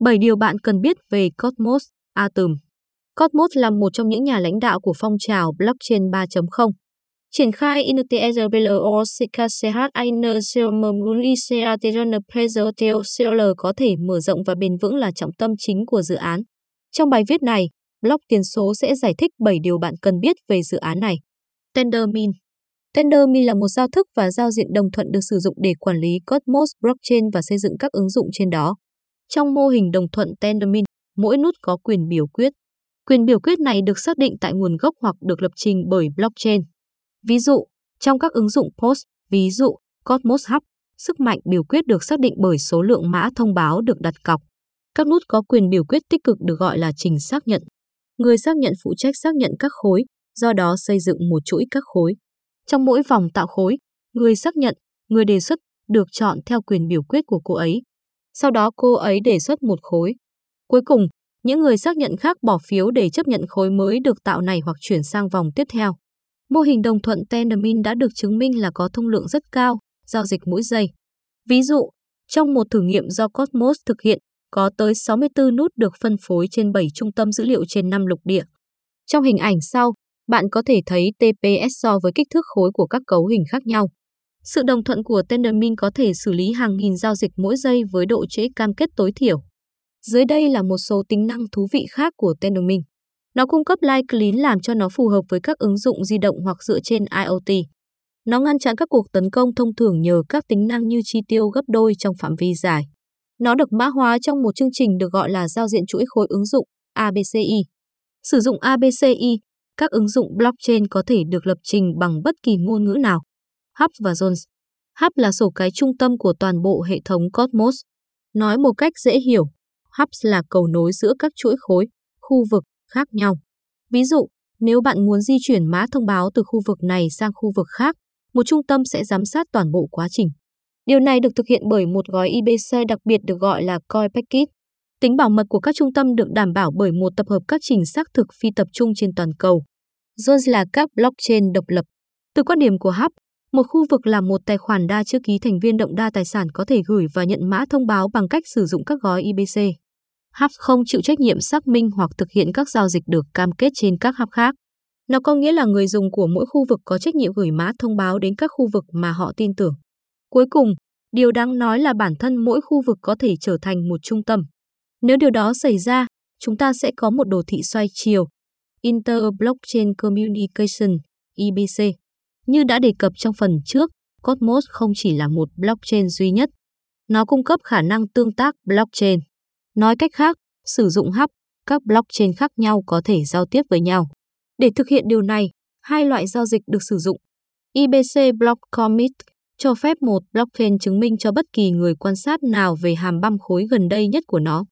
7 điều bạn cần biết về Cosmos Atom. Cosmos là một trong những nhà lãnh đạo của phong trào blockchain 3.0. Triển khai INTSBLOCKCHINCMMUNICATRN có thể mở rộng và bền vững là trọng tâm chính của dự án. Trong bài viết này, blog tiền số sẽ giải thích 7 điều bạn cần biết về dự án này. Tendermint Tendermint là một giao thức và giao diện đồng thuận được sử dụng để quản lý Cosmos blockchain và xây dựng các ứng dụng trên đó. Trong mô hình đồng thuận Tendermint, mỗi nút có quyền biểu quyết. Quyền biểu quyết này được xác định tại nguồn gốc hoặc được lập trình bởi blockchain. Ví dụ, trong các ứng dụng POS, ví dụ Cosmos Hub, sức mạnh biểu quyết được xác định bởi số lượng mã thông báo được đặt cọc. Các nút có quyền biểu quyết tích cực được gọi là trình xác nhận. Người xác nhận phụ trách xác nhận các khối, do đó xây dựng một chuỗi các khối. Trong mỗi vòng tạo khối, người xác nhận, người đề xuất được chọn theo quyền biểu quyết của cô ấy. Sau đó cô ấy đề xuất một khối. Cuối cùng, những người xác nhận khác bỏ phiếu để chấp nhận khối mới được tạo này hoặc chuyển sang vòng tiếp theo. Mô hình đồng thuận Tendermint đã được chứng minh là có thông lượng rất cao, giao dịch mỗi giây. Ví dụ, trong một thử nghiệm do Cosmos thực hiện, có tới 64 nút được phân phối trên 7 trung tâm dữ liệu trên 5 lục địa. Trong hình ảnh sau, bạn có thể thấy TPS so với kích thước khối của các cấu hình khác nhau. Sự đồng thuận của Tendermint có thể xử lý hàng nghìn giao dịch mỗi giây với độ trễ cam kết tối thiểu. Dưới đây là một số tính năng thú vị khác của Tendermint. Nó cung cấp Live Clean làm cho nó phù hợp với các ứng dụng di động hoặc dựa trên IoT. Nó ngăn chặn các cuộc tấn công thông thường nhờ các tính năng như chi tiêu gấp đôi trong phạm vi dài. Nó được mã hóa trong một chương trình được gọi là giao diện chuỗi khối ứng dụng ABCI. Sử dụng ABCI, các ứng dụng blockchain có thể được lập trình bằng bất kỳ ngôn ngữ nào. Hub và Jones. Hub là sổ cái trung tâm của toàn bộ hệ thống Cosmos. Nói một cách dễ hiểu, Hub là cầu nối giữa các chuỗi khối, khu vực khác nhau. Ví dụ, nếu bạn muốn di chuyển mã thông báo từ khu vực này sang khu vực khác, một trung tâm sẽ giám sát toàn bộ quá trình. Điều này được thực hiện bởi một gói IBC đặc biệt được gọi là Coin Packet. Tính bảo mật của các trung tâm được đảm bảo bởi một tập hợp các trình xác thực phi tập trung trên toàn cầu. Jones là các blockchain độc lập. Từ quan điểm của Hub, một khu vực là một tài khoản đa chữ ký thành viên động đa tài sản có thể gửi và nhận mã thông báo bằng cách sử dụng các gói IBC. Hub không chịu trách nhiệm xác minh hoặc thực hiện các giao dịch được cam kết trên các hub khác. Nó có nghĩa là người dùng của mỗi khu vực có trách nhiệm gửi mã thông báo đến các khu vực mà họ tin tưởng. Cuối cùng, điều đáng nói là bản thân mỗi khu vực có thể trở thành một trung tâm. Nếu điều đó xảy ra, chúng ta sẽ có một đồ thị xoay chiều, Inter-Blockchain Communication, IBC. Như đã đề cập trong phần trước, Cosmos không chỉ là một blockchain duy nhất. Nó cung cấp khả năng tương tác blockchain. Nói cách khác, sử dụng hub, các blockchain khác nhau có thể giao tiếp với nhau. Để thực hiện điều này, hai loại giao dịch được sử dụng. IBC Block Commit cho phép một blockchain chứng minh cho bất kỳ người quan sát nào về hàm băm khối gần đây nhất của nó.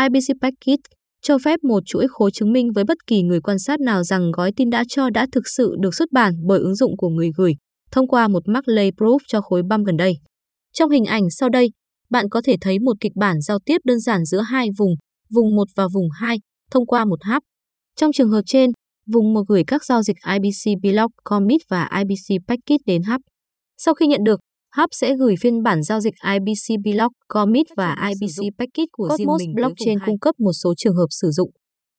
IBC Packet cho phép một chuỗi khối chứng minh với bất kỳ người quan sát nào rằng gói tin đã cho đã thực sự được xuất bản bởi ứng dụng của người gửi, thông qua một Maclay Proof cho khối băm gần đây. Trong hình ảnh sau đây, bạn có thể thấy một kịch bản giao tiếp đơn giản giữa hai vùng, vùng 1 và vùng 2, thông qua một hub. Trong trường hợp trên, vùng 1 gửi các giao dịch IBC Block Commit và IBC Packet đến hub. Sau khi nhận được, Hub sẽ gửi phiên bản giao dịch IBC Block Commit và IBC Packet của Cosmos riêng mình Blockchain cung cấp một số trường hợp sử dụng.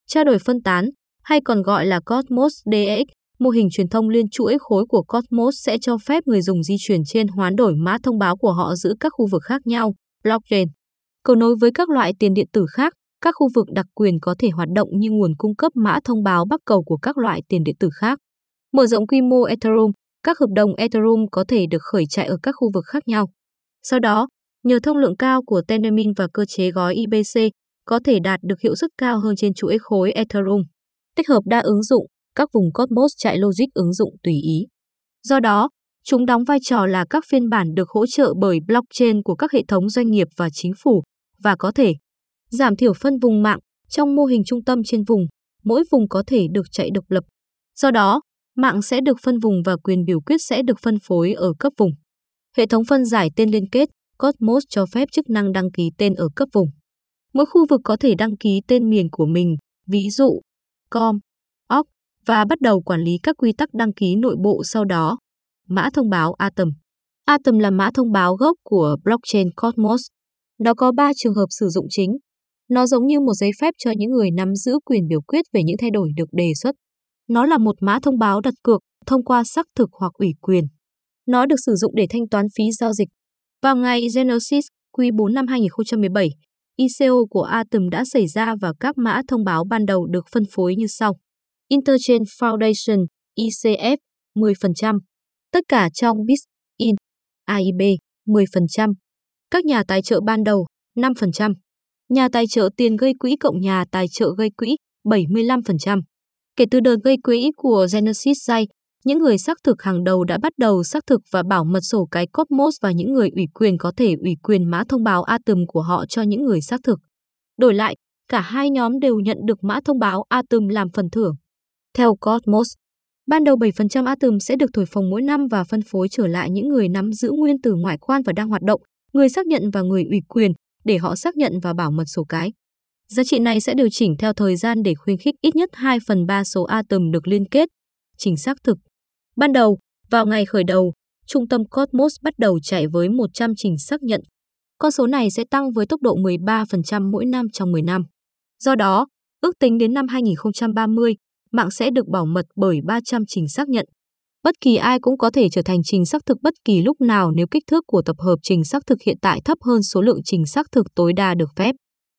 Trao đổi phân tán, hay còn gọi là Cosmos DX, mô hình truyền thông liên chuỗi khối của Cosmos sẽ cho phép người dùng di chuyển trên hoán đổi mã thông báo của họ giữa các khu vực khác nhau, blockchain. Cầu nối với các loại tiền điện tử khác, các khu vực đặc quyền có thể hoạt động như nguồn cung cấp mã thông báo bắc cầu của các loại tiền điện tử khác. Mở rộng quy mô Ethereum, các hợp đồng Ethereum có thể được khởi chạy ở các khu vực khác nhau. Sau đó, nhờ thông lượng cao của Tendermint và cơ chế gói IBC, có thể đạt được hiệu suất cao hơn trên chuỗi khối Ethereum. Tích hợp đa ứng dụng, các vùng Cosmos chạy logic ứng dụng tùy ý. Do đó, chúng đóng vai trò là các phiên bản được hỗ trợ bởi blockchain của các hệ thống doanh nghiệp và chính phủ và có thể giảm thiểu phân vùng mạng trong mô hình trung tâm trên vùng, mỗi vùng có thể được chạy độc lập. Do đó, mạng sẽ được phân vùng và quyền biểu quyết sẽ được phân phối ở cấp vùng. Hệ thống phân giải tên liên kết Cosmos cho phép chức năng đăng ký tên ở cấp vùng. Mỗi khu vực có thể đăng ký tên miền của mình, ví dụ com, org và bắt đầu quản lý các quy tắc đăng ký nội bộ sau đó. Mã thông báo Atom Atom là mã thông báo gốc của blockchain Cosmos. Nó có 3 trường hợp sử dụng chính. Nó giống như một giấy phép cho những người nắm giữ quyền biểu quyết về những thay đổi được đề xuất. Nó là một mã thông báo đặt cược thông qua xác thực hoặc ủy quyền. Nó được sử dụng để thanh toán phí giao dịch. Vào ngày Genesis Q4 năm 2017, ICO của Atom đã xảy ra và các mã thông báo ban đầu được phân phối như sau. Interchain Foundation, ICF, 10%. Tất cả trong BitIn, AIB, 10%. Các nhà tài trợ ban đầu, 5%. Nhà tài trợ tiền gây quỹ cộng nhà tài trợ gây quỹ, 75%. Kể từ đợt gây quỹ của Genesis Day, những người xác thực hàng đầu đã bắt đầu xác thực và bảo mật sổ cái Cosmos và những người ủy quyền có thể ủy quyền mã thông báo Atom của họ cho những người xác thực. Đổi lại, cả hai nhóm đều nhận được mã thông báo Atom làm phần thưởng. Theo Cosmos, ban đầu 7% Atom sẽ được thổi phồng mỗi năm và phân phối trở lại những người nắm giữ nguyên từ ngoại quan và đang hoạt động, người xác nhận và người ủy quyền để họ xác nhận và bảo mật sổ cái. Giá trị này sẽ điều chỉnh theo thời gian để khuyến khích ít nhất 2 phần 3 số atom được liên kết, trình xác thực. Ban đầu, vào ngày khởi đầu, trung tâm Cosmos bắt đầu chạy với 100 trình xác nhận. Con số này sẽ tăng với tốc độ 13% mỗi năm trong 10 năm. Do đó, ước tính đến năm 2030, mạng sẽ được bảo mật bởi 300 trình xác nhận. Bất kỳ ai cũng có thể trở thành trình xác thực bất kỳ lúc nào nếu kích thước của tập hợp trình xác thực hiện tại thấp hơn số lượng trình xác thực tối đa được phép.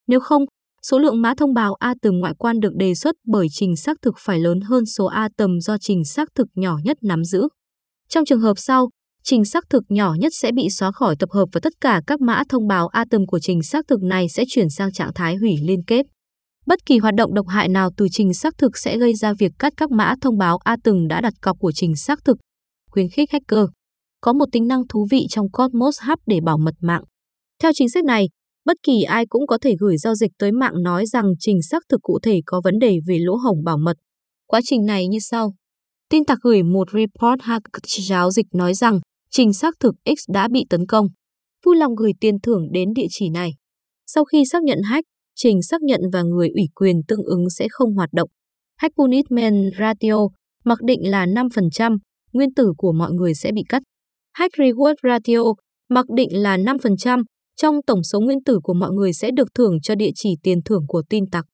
Nếu không, số lượng mã thông báo A tầm ngoại quan được đề xuất bởi trình xác thực phải lớn hơn số A tầm do trình xác thực nhỏ nhất nắm giữ. Trong trường hợp sau, trình xác thực nhỏ nhất sẽ bị xóa khỏi tập hợp và tất cả các mã thông báo A tầm của trình xác thực này sẽ chuyển sang trạng thái hủy liên kết. Bất kỳ hoạt động độc hại nào từ trình xác thực sẽ gây ra việc cắt các mã thông báo A từng đã đặt cọc của trình xác thực. Khuyến khích hacker. Có một tính năng thú vị trong Cosmos Hub để bảo mật mạng. Theo chính sách này, Bất kỳ ai cũng có thể gửi giao dịch tới mạng nói rằng trình xác thực cụ thể có vấn đề về lỗ hổng bảo mật. Quá trình này như sau. Tin tặc gửi một report hack giáo dịch nói rằng trình xác thực X đã bị tấn công. Vui lòng gửi tiền thưởng đến địa chỉ này. Sau khi xác nhận hack, trình xác nhận và người ủy quyền tương ứng sẽ không hoạt động. Hack punishment ratio mặc định là 5%, nguyên tử của mọi người sẽ bị cắt. Hack reward ratio mặc định là 5%, trong tổng số nguyên tử của mọi người sẽ được thưởng cho địa chỉ tiền thưởng của tin tặc.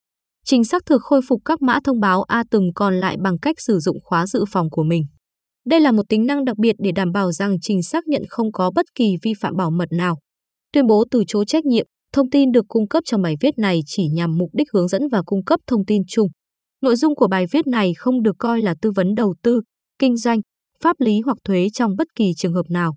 Trình xác thực khôi phục các mã thông báo A từng còn lại bằng cách sử dụng khóa dự phòng của mình. Đây là một tính năng đặc biệt để đảm bảo rằng trình xác nhận không có bất kỳ vi phạm bảo mật nào. Tuyên bố từ chối trách nhiệm, thông tin được cung cấp trong bài viết này chỉ nhằm mục đích hướng dẫn và cung cấp thông tin chung. Nội dung của bài viết này không được coi là tư vấn đầu tư, kinh doanh, pháp lý hoặc thuế trong bất kỳ trường hợp nào.